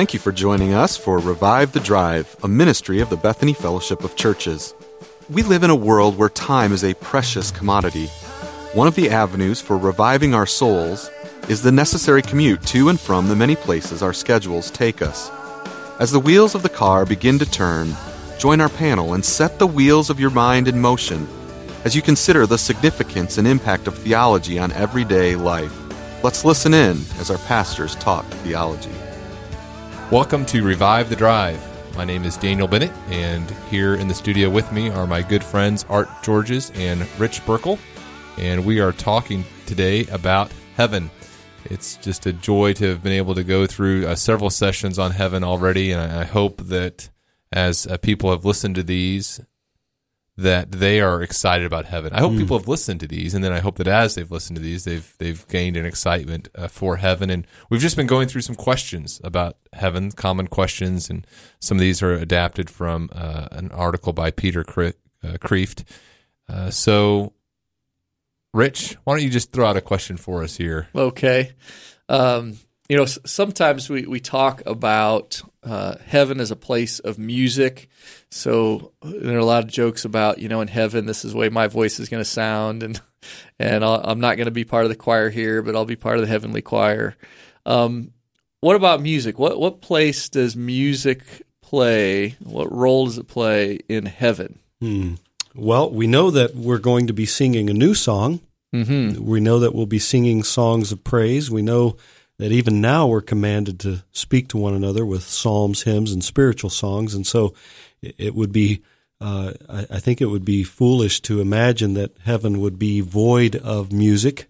Thank you for joining us for Revive the Drive, a ministry of the Bethany Fellowship of Churches. We live in a world where time is a precious commodity. One of the avenues for reviving our souls is the necessary commute to and from the many places our schedules take us. As the wheels of the car begin to turn, join our panel and set the wheels of your mind in motion as you consider the significance and impact of theology on everyday life. Let's listen in as our pastors talk theology. Welcome to Revive the Drive. My name is Daniel Bennett, and here in the studio with me are my good friends Art Georges and Rich Burkle. And we are talking today about heaven. It's just a joy to have been able to go through uh, several sessions on heaven already, and I, I hope that as uh, people have listened to these, that they are excited about heaven. I hope mm. people have listened to these, and then I hope that as they've listened to these, they've they've gained an excitement uh, for heaven. And we've just been going through some questions about heaven, common questions, and some of these are adapted from uh, an article by Peter Cre- uh, Kreeft. Uh, so, Rich, why don't you just throw out a question for us here? Okay. Um, you know, sometimes we, we talk about uh, heaven as a place of music. So there are a lot of jokes about, you know, in heaven, this is the way my voice is going to sound, and and i am not going to be part of the choir here, but I'll be part of the heavenly choir. Um, what about music? What what place does music play? What role does it play in heaven? Hmm. Well, we know that we're going to be singing a new song. Mm-hmm. We know that we'll be singing songs of praise. We know that even now we're commanded to speak to one another with psalms, hymns, and spiritual songs. And so it would be, uh, I, I, think it would be foolish to imagine that heaven would be void of music.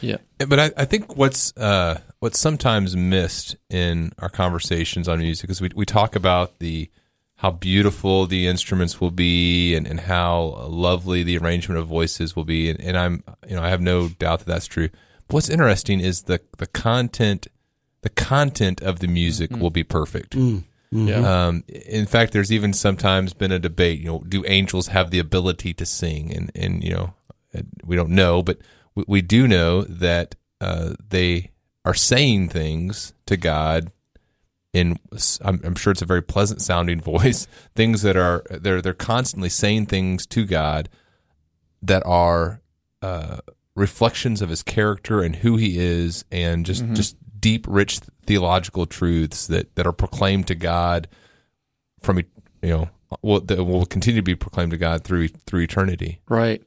Yeah. But I, I think what's, uh, what's sometimes missed in our conversations on music is we, we talk about the, how beautiful the instruments will be and, and how lovely the arrangement of voices will be. And, and I'm, you know, I have no doubt that that's true what's interesting is the the content the content of the music mm-hmm. will be perfect. Mm. Mm-hmm. Yeah. Um, in fact, there's even sometimes been a debate. You know, do angels have the ability to sing? And and you know, we don't know, but we, we do know that uh, they are saying things to God. In I'm, I'm sure it's a very pleasant sounding voice. Things that are they're they're constantly saying things to God that are uh, reflections of his character and who he is, and just mm-hmm. just deep, rich theological truths that that are proclaimed to God from you know will that will continue to be proclaimed to God through through eternity. Right.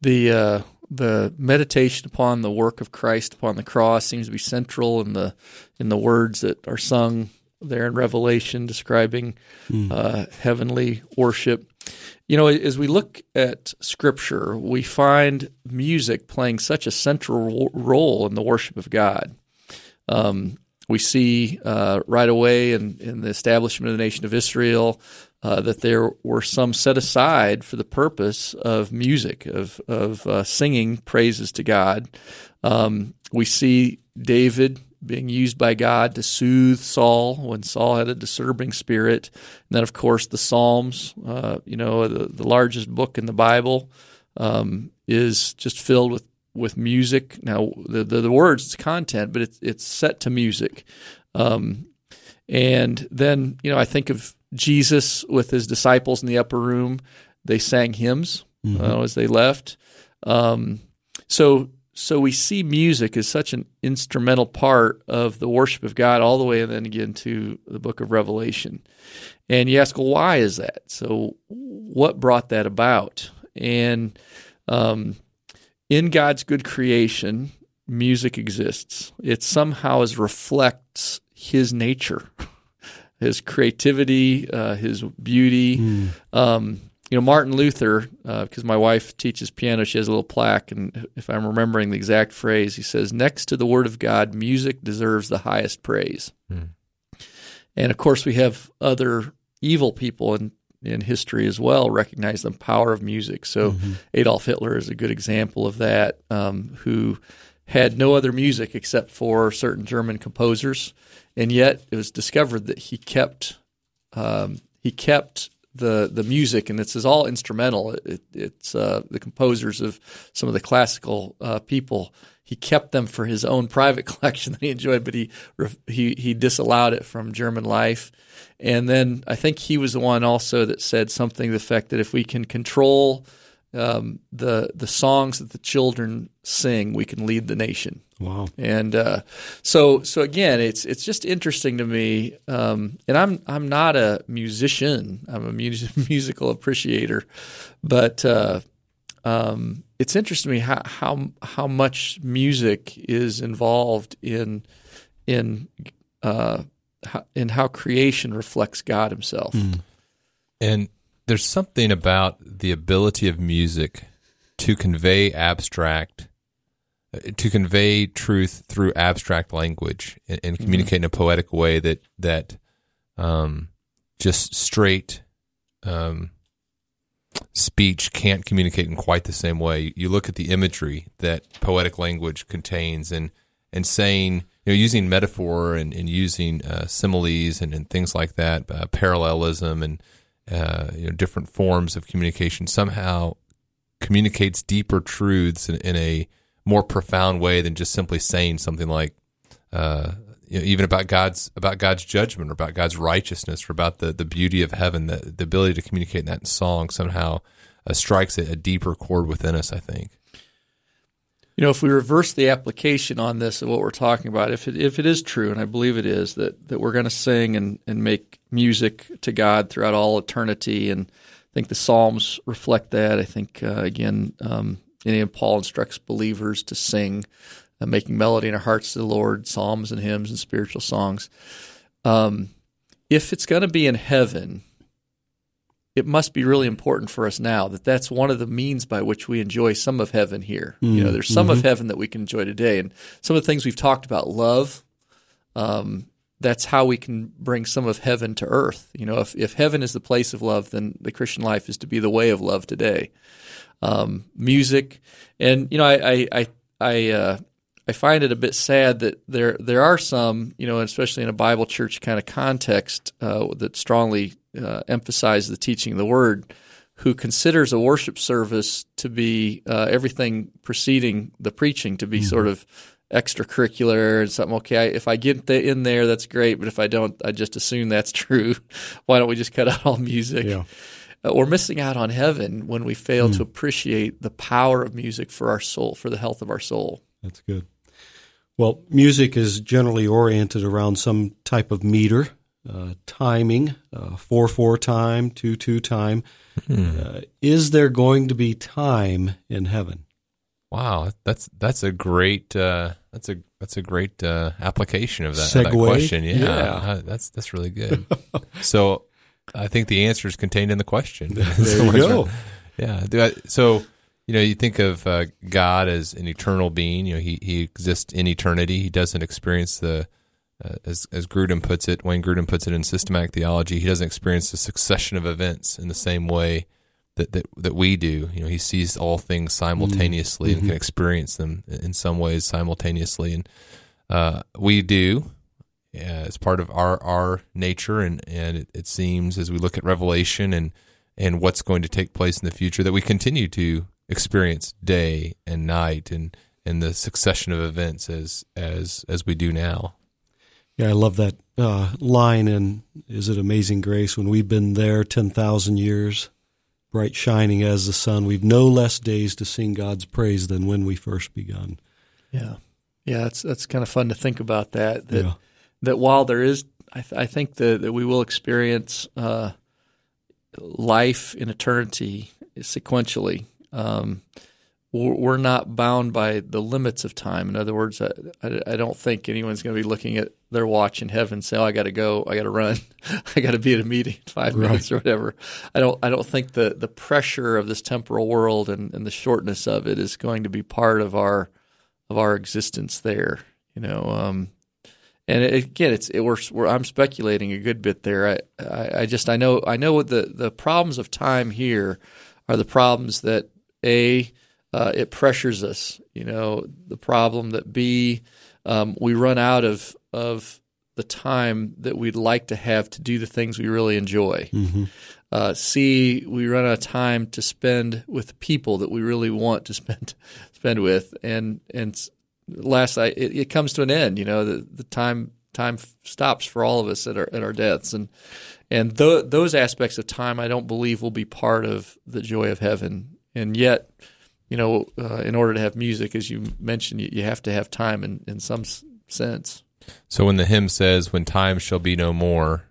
The uh, the meditation upon the work of Christ upon the cross seems to be central in the in the words that are sung there in Revelation describing mm. uh, heavenly worship. You know, as we look at Scripture, we find music playing such a central role in the worship of God. Um, we see uh, right away in, in, the establishment of the nation of Israel uh, that there were some set aside for the purpose of music, of, of uh, singing praises to God. Um, we see David being used by God to soothe Saul when Saul had a disturbing spirit. And then, of course, the Psalms, uh, you know, the, the, largest book in the Bible, um, is just filled with, with music. Now, the, the, the words, it's content, but it's, it's set to music. Um, and then, you know, I think of Jesus with his disciples in the upper room. They sang hymns mm-hmm. uh, as they left. Um, so so we see music as such an instrumental part of the worship of God all the way and then again to the book of Revelation. And you ask, well, why is that? So what brought that about? And um, in God's good creation, music exists. It somehow is reflects His nature, His creativity, uh, His beauty. Mm. Um, you know, Martin Luther, because uh, my wife teaches piano, she has a little plaque, and if I'm remembering the exact phrase, he says, "Next to the Word of God, music deserves the highest praise." Hmm. And of course, we have other evil people in in history as well recognize the power of music. So mm-hmm. Adolf Hitler is a good example of that, um, who had no other music except for certain German composers, and yet it was discovered that he kept um, he kept the the music, and it's, all instrumental. It, it's uh, the composers of some of the classical uh, people. He he kept them for his own private collection that he enjoyed, but he he he disallowed it from German life. And then I think he was the one also that said something to the effect that if we can control um, the the songs that the children sing, we can lead the nation. Wow! And uh, so so again, it's it's just interesting to me. Um, and I'm I'm not a musician. I'm a music, musical appreciator, but uh, um, it's interesting to me how how how much music is involved in in uh, in how creation reflects God Himself. Mm. And there's something about the ability of music to convey abstract to convey truth through abstract language and, and mm-hmm. communicate mm-hmm. in a poetic way that that um, just straight um, speech can't communicate in quite the same way. You look at the imagery that poetic language contains, and and saying you know using metaphor and, and using uh, similes and, and things like that, uh, parallelism and uh, you know different forms of communication somehow communicates deeper truths in, in a more profound way than just simply saying something like uh, you know, even about God's about God's judgment or about God's righteousness or about the, the beauty of heaven. The, the ability to communicate that in song somehow uh, strikes a, a deeper chord within us. I think. You know, if we reverse the application on this of what we're talking about, if it, if it is true, and I believe it is, that, that we're going to sing and, and make music to God throughout all eternity, and I think the Psalms reflect that. I think, uh, again, um, Paul instructs believers to sing, uh, making melody in our hearts to the Lord, psalms and hymns and spiritual songs. Um, if it's going to be in heaven, it must be really important for us now that that's one of the means by which we enjoy some of heaven here. Mm-hmm. You know, there's some mm-hmm. of heaven that we can enjoy today, and some of the things we've talked about, love. Um, that's how we can bring some of heaven to earth. You know, if if heaven is the place of love, then the Christian life is to be the way of love today um, music, and you know, I I I I, uh, I, find it a bit sad that there there are some, you know, especially in a Bible church kind of context uh, that strongly uh, emphasize the teaching of the Word, who considers a worship service to be uh, everything preceding the preaching to be mm-hmm. sort of extracurricular and something. Okay, if I get in there, that's great. But if I don't, I just assume that's true. Why don't we just cut out all music? Yeah. Uh, we're missing out on heaven when we fail mm. to appreciate the power of music for our soul, for the health of our soul. That's good. Well, music is generally oriented around some type of meter, uh, timing, uh, four four time, two two time. Mm. Uh, is there going to be time in heaven? Wow, that's that's a great uh, that's a that's a great uh, application of that, of that question. Yeah, yeah, that's that's really good. so I think the answer is contained in the question. There you go. Yeah. So, you know, you think of uh, God as an eternal being. You know, he he exists in eternity. He doesn't experience the uh, as as Grudem puts it, Wayne Grudem puts it in systematic theology. He doesn't experience the succession of events in the same way that that, that we do. You know, he sees all things simultaneously mm-hmm. and can experience them in some ways simultaneously, and uh, we do uh, it's part of our our nature, and and it, it, seems as we look at Revelation and and what's going to take place in the future that we continue to experience day and night and and the succession of events as as as we do now. Yeah, I love that uh, line in "Is It Amazing Grace?" When we've been there ten thousand years, bright shining as the sun, we've no less days to sing God's praise than when we first begun. Yeah, yeah, that's that's kind of fun to think about that. That yeah that while there is, I, th- I think that, that we will experience uh, life in eternity sequentially. Um, we're not bound by the limits of time. In other words, I, I, don't think anyone's going to be looking at their watch in heaven and say, "Oh, I got to go, I got to run, I got to be at a meeting in five right. minutes or whatever." I don't. I don't think the the pressure of this temporal world and, and the shortness of it is going to be part of our of our existence there. You know, um, and it, again, it's it, we're, we're, I'm speculating a good bit there. I, I, I just I know I know what the the problems of time here are the problems that a uh, it pressures us. You know, the problem that b um, we run out of of the time that we'd like to have to do the things we really enjoy. Mm-hmm. Uh, C, we run out of time to spend with people that we really want to spend spend with, and and last I it, it, comes to an end. You know, the the time time stops for all of us at our at our deaths, and and th- those aspects of time I don't believe will be part of the joy of heaven. And yet, you know, uh, in order to have music, as you mentioned, you, you have to have time in in some s- sense. So when the hymn says, "When time shall be no more,"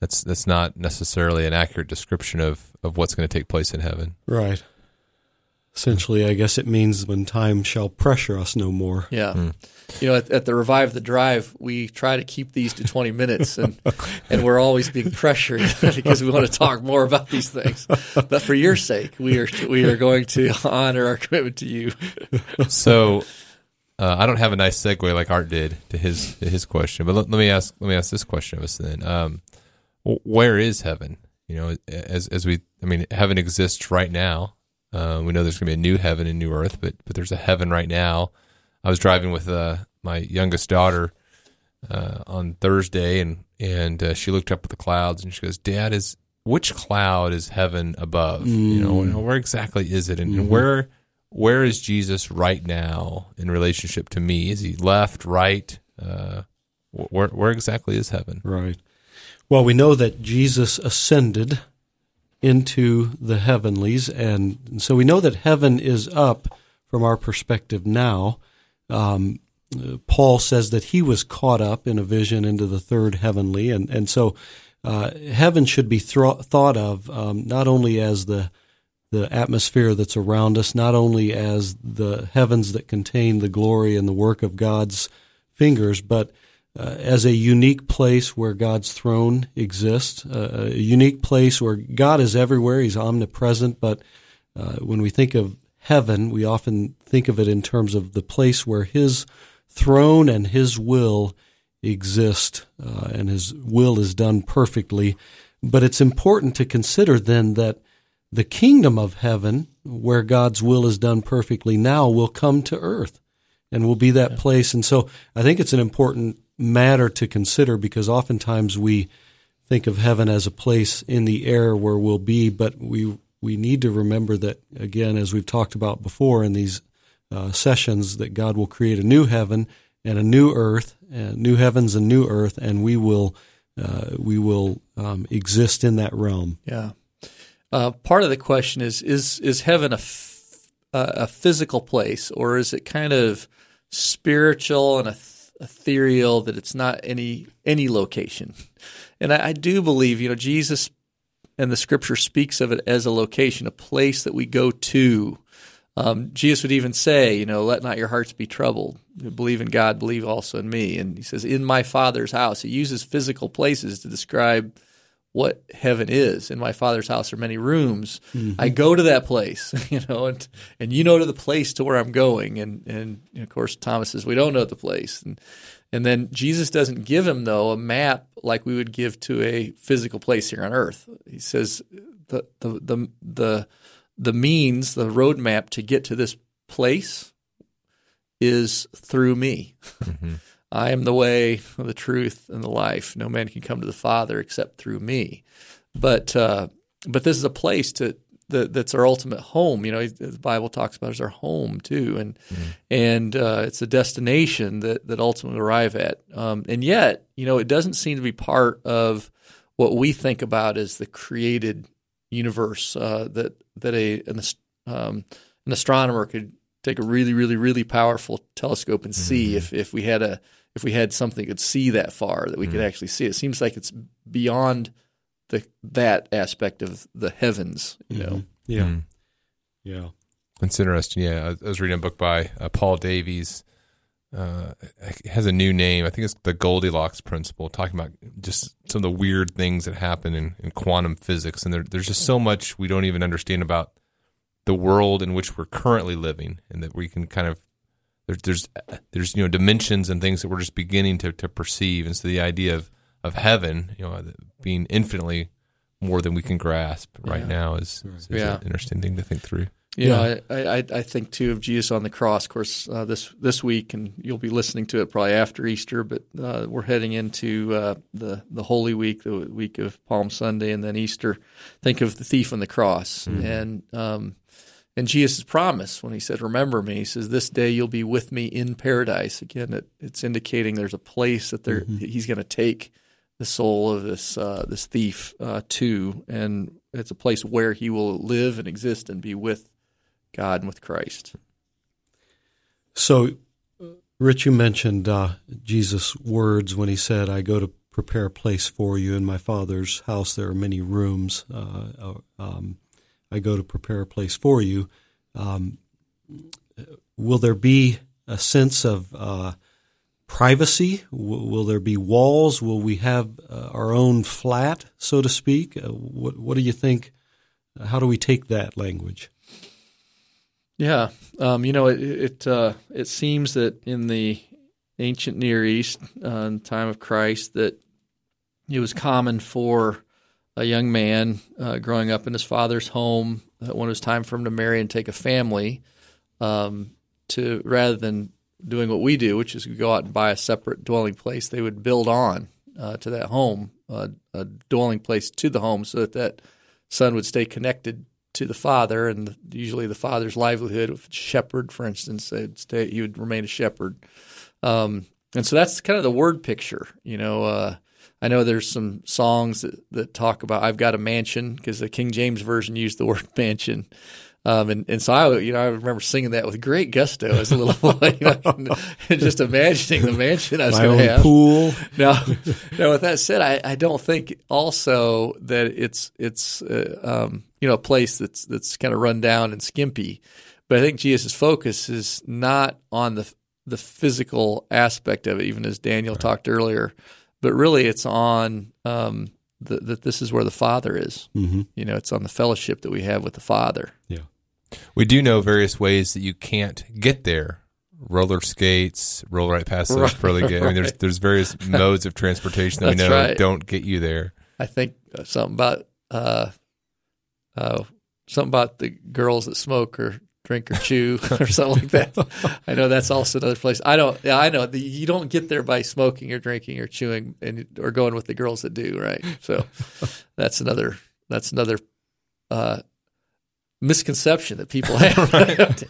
that's that's not necessarily an accurate description of of what's going to take place in heaven. Right. Essentially, I guess it means when time shall pressure us no more. Yeah. Mm. You know, at, at, the Revive the Drive, we try to keep these to 20 minutes, and, and we're always being pressured because we want to talk more about these things. But for your sake, we are we are going to honor our commitment to you. so, uh, I don't have a nice segue like Art did to his to his question, but let, let me ask let me ask this question of us then. Um, where is heaven? You know, as as we, I mean, heaven exists right now uh, we know there's going to be a new heaven and new earth, but but there's a heaven right now. I was driving with uh, my youngest daughter uh, on Thursday, and and uh, she looked up at the clouds and she goes, "Dad, is which cloud is heaven above? Mm. You know, where exactly is it, and, mm-hmm. and where where is Jesus right now in relationship to me? Is he left, right? Uh, where where exactly is heaven? Right. Well, we know that Jesus ascended into the heavenlies. And, so we know that heaven is up from our perspective now. Um, Paul says that he was caught up in a vision into the third heavenly. And, and so uh, heaven should be th- thought of um, not only as the the atmosphere that's around us, not only as the heavens that contain the glory and the work of God's fingers, but as a unique place where God's throne exists, uh, a unique place where God is everywhere. He's omnipresent. But uh, when we think of heaven, we often think of it in terms of the place where His throne and His will exist, uh, and His will is done perfectly. But it's important to consider then that the kingdom of heaven, where God's will is done perfectly now, will come to earth and will be that place. And so I think it's an important matter to consider because oftentimes we think of heaven as a place in the air where we'll be, but we we need to remember that again, as we've talked about before in these uh, sessions, that God will create a new heaven and a new earth, new heavens and new earth, and we will uh, we will um, exist in that realm. Yeah. Uh, part of the question is is is heaven a, f- a physical place or is it kind of spiritual and a ethereal, that it's not any any location. And I, I do believe, you know, Jesus and the Scripture speaks of it as a location, a place that we go to. Um, Jesus would even say, you know, let not your hearts be troubled. Believe in God, believe also in me. And he says, in my Father's house. He uses physical places to describe what heaven is. In my father's house are many rooms. Mm-hmm. I go to that place, you know, and and you know to the place to where I'm going. And and of course Thomas says we don't know the place. And and then Jesus doesn't give him though a map like we would give to a physical place here on earth. He says the the the the, the means, the roadmap to get to this place is through me. Mm-hmm. I am the way, the truth, and the life. No man can come to the Father except through me. But uh, but this is a place to that, that's our ultimate home. You know, the Bible talks about as our home too, and mm-hmm. and uh, it's a destination that that ultimately arrive at. Um, and yet, you know, it doesn't seem to be part of what we think about as the created universe uh, that that a an, um, an astronomer could take a really, really, really powerful telescope and see mm-hmm. if, if we had a if we had something that could see that far that we mm-hmm. could actually see. It seems like it's beyond the that aspect of the heavens, you know. Mm-hmm. Yeah. Mm-hmm. Yeah. It's interesting. Yeah, I was reading a book by uh, Paul Davies. Uh, it has a new name. I think it's the Goldilocks principle, talking about just some of the weird things that happen in, in quantum physics. And there, there's just so much we don't even understand about the world in which we're currently living, and that we can kind of there's there's there's you know dimensions and things that we're just beginning to to perceive, and so the idea of of heaven, you know, being infinitely more than we can grasp right yeah. now is, is, is yeah. an interesting thing to think through. You yeah, know, I, I, I think too of Jesus on the cross. Of course, uh, this this week, and you'll be listening to it probably after Easter. But uh, we're heading into uh, the the Holy Week, the week of Palm Sunday, and then Easter. Think of the thief on the cross, mm-hmm. and um, and Jesus' promise when he said, Remember me, he says, This day you'll be with me in paradise. Again, it, it's indicating there's a place that there, mm-hmm. he's going to take the soul of this uh, this thief uh, to, and it's a place where he will live and exist and be with God and with Christ. So, Rich, you mentioned uh, Jesus' words when he said, "I go to prepare a place for you in my Father's house. There are many rooms. Uh, uh, um, I go to prepare a place for you." Um, will there be a sense of uh, privacy? W- will there be walls? Will we have uh, our own flat, so to speak? Uh, what, what do you think? How do we take that language? Yeah, um, you know, it it, uh, it seems that in the ancient Near East, uh, in the time of Christ, that it was common for a young man uh, growing up in his father's home when it was time for him to marry and take a family, um, to rather than doing what we do, which is go out and buy a separate dwelling place, they would build on uh, to that home uh, a dwelling place to the home, so that that son would stay connected to the father, and usually the father's livelihood, if shepherd, for instance, stay, he would remain a shepherd. Um, and so that's kind of the word picture. You know, uh, I know there's some songs that, that talk about I've got a mansion because the King James version used the word mansion. Um, and, and so I, you know, I remember singing that with great gusto as a little boy, just imagining the mansion I was going to have. pool. Now, now, with that said, I, I don't think also that it's it's uh, um, you know a place that's that's kind of run down and skimpy, but I think Jesus' focus is not on the the physical aspect of it, even as Daniel right. talked earlier, but really it's on um, that this is where the Father is. Mm-hmm. You know, it's on the fellowship that we have with the Father. Yeah. We do know various ways that you can't get there. Roller skates, roll right past those right, pearly gates. I mean, there's there's various modes of transportation that we know right. don't get you there. I think something about uh, uh, something about the girls that smoke or drink or chew or something like that. I know that's also another place. I don't. Yeah, I know the, you don't get there by smoking or drinking or chewing and or going with the girls that do. Right. So that's another. That's another uh, misconception that people have.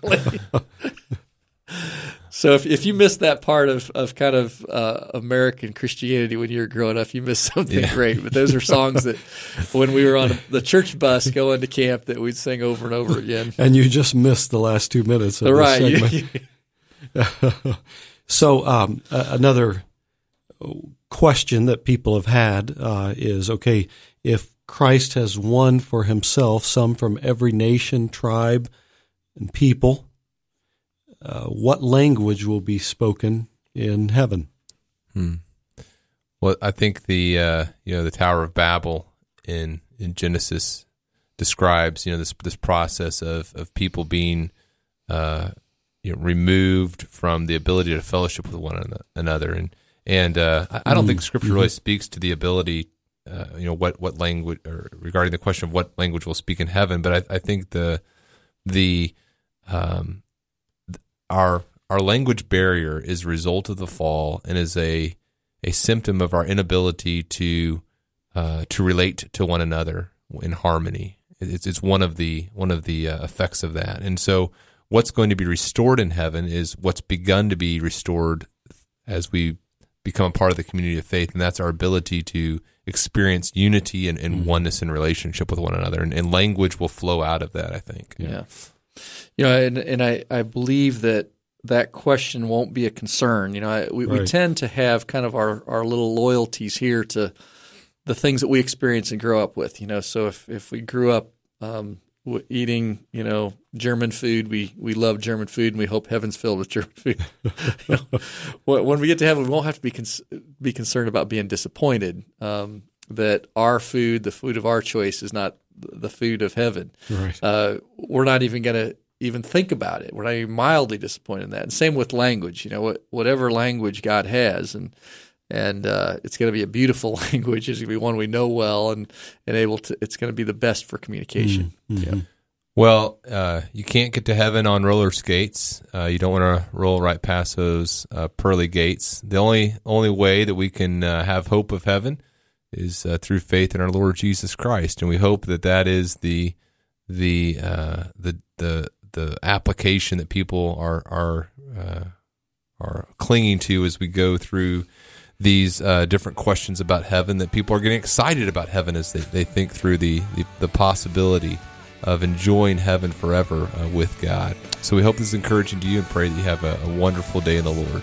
So if if you missed that part of, of kind of uh, American Christianity when you were growing up, you missed something yeah. great. But those are songs that when we were on the church bus going to camp that we'd sing over and over again. And you just missed the last two minutes of right. segment. so um, another question that people have had uh, is okay if Christ has won for himself some from every nation, tribe, and people. Uh, what language will be spoken in heaven? Hmm. Well, I think the uh, you know the Tower of Babel in in Genesis describes you know this this process of of people being uh, you know, removed from the ability to fellowship with one another, and and uh, I, I don't mm think Scripture really mm-hmm. speaks to the ability uh, you know what what language or regarding the question of what language will speak in heaven. But I, I think the the um, our our language barrier is a result of the fall and is a a symptom of our inability to uh, to relate to one another in harmony. It's it's one of the one of the uh, effects of that. And so, what's going to be restored in heaven is what's begun to be restored as we become a part of the community of faith, and that's our ability to experience unity and, and mm-hmm. oneness in relationship with one another. And, and, language will flow out of that, I think. Yeah. yeah. You know, and, and I, I believe that that question won't be a concern. You know, I, we, right. we tend to have kind of our, our little loyalties here to the things that we experience and grow up with. You know, so if, if we grew up um, eating, you know, German food. We we love German food, and we hope heaven's filled with German food. you know, when we get to heaven, we won't have to be be concerned about being disappointed. Um, that our food, the food of our choice, is not the food of heaven. Right. Uh, we're not even going to even think about it. We're not even mildly disappointed in that. And same with language. You know, what, whatever language God has, and and uh, it's going to be a beautiful language. It's going to be one we know well, and and able to. It's going to be the best for communication. Mm-hmm. Yeah. Well, uh, you can't get to heaven on roller skates. Uh, you don't want to roll right past those uh, pearly gates. The only only way that we can uh, have hope of heaven is uh, through faith in our Lord Jesus Christ, and we hope that that is the the the the the application that people are are uh, are clinging to as we go through these uh, different questions about heaven. That people are getting excited about heaven as they, they think through the, the, the possibility of enjoying heaven forever uh, with God. So we hope this is encouraging to you and pray that you have a, a wonderful day in the Lord.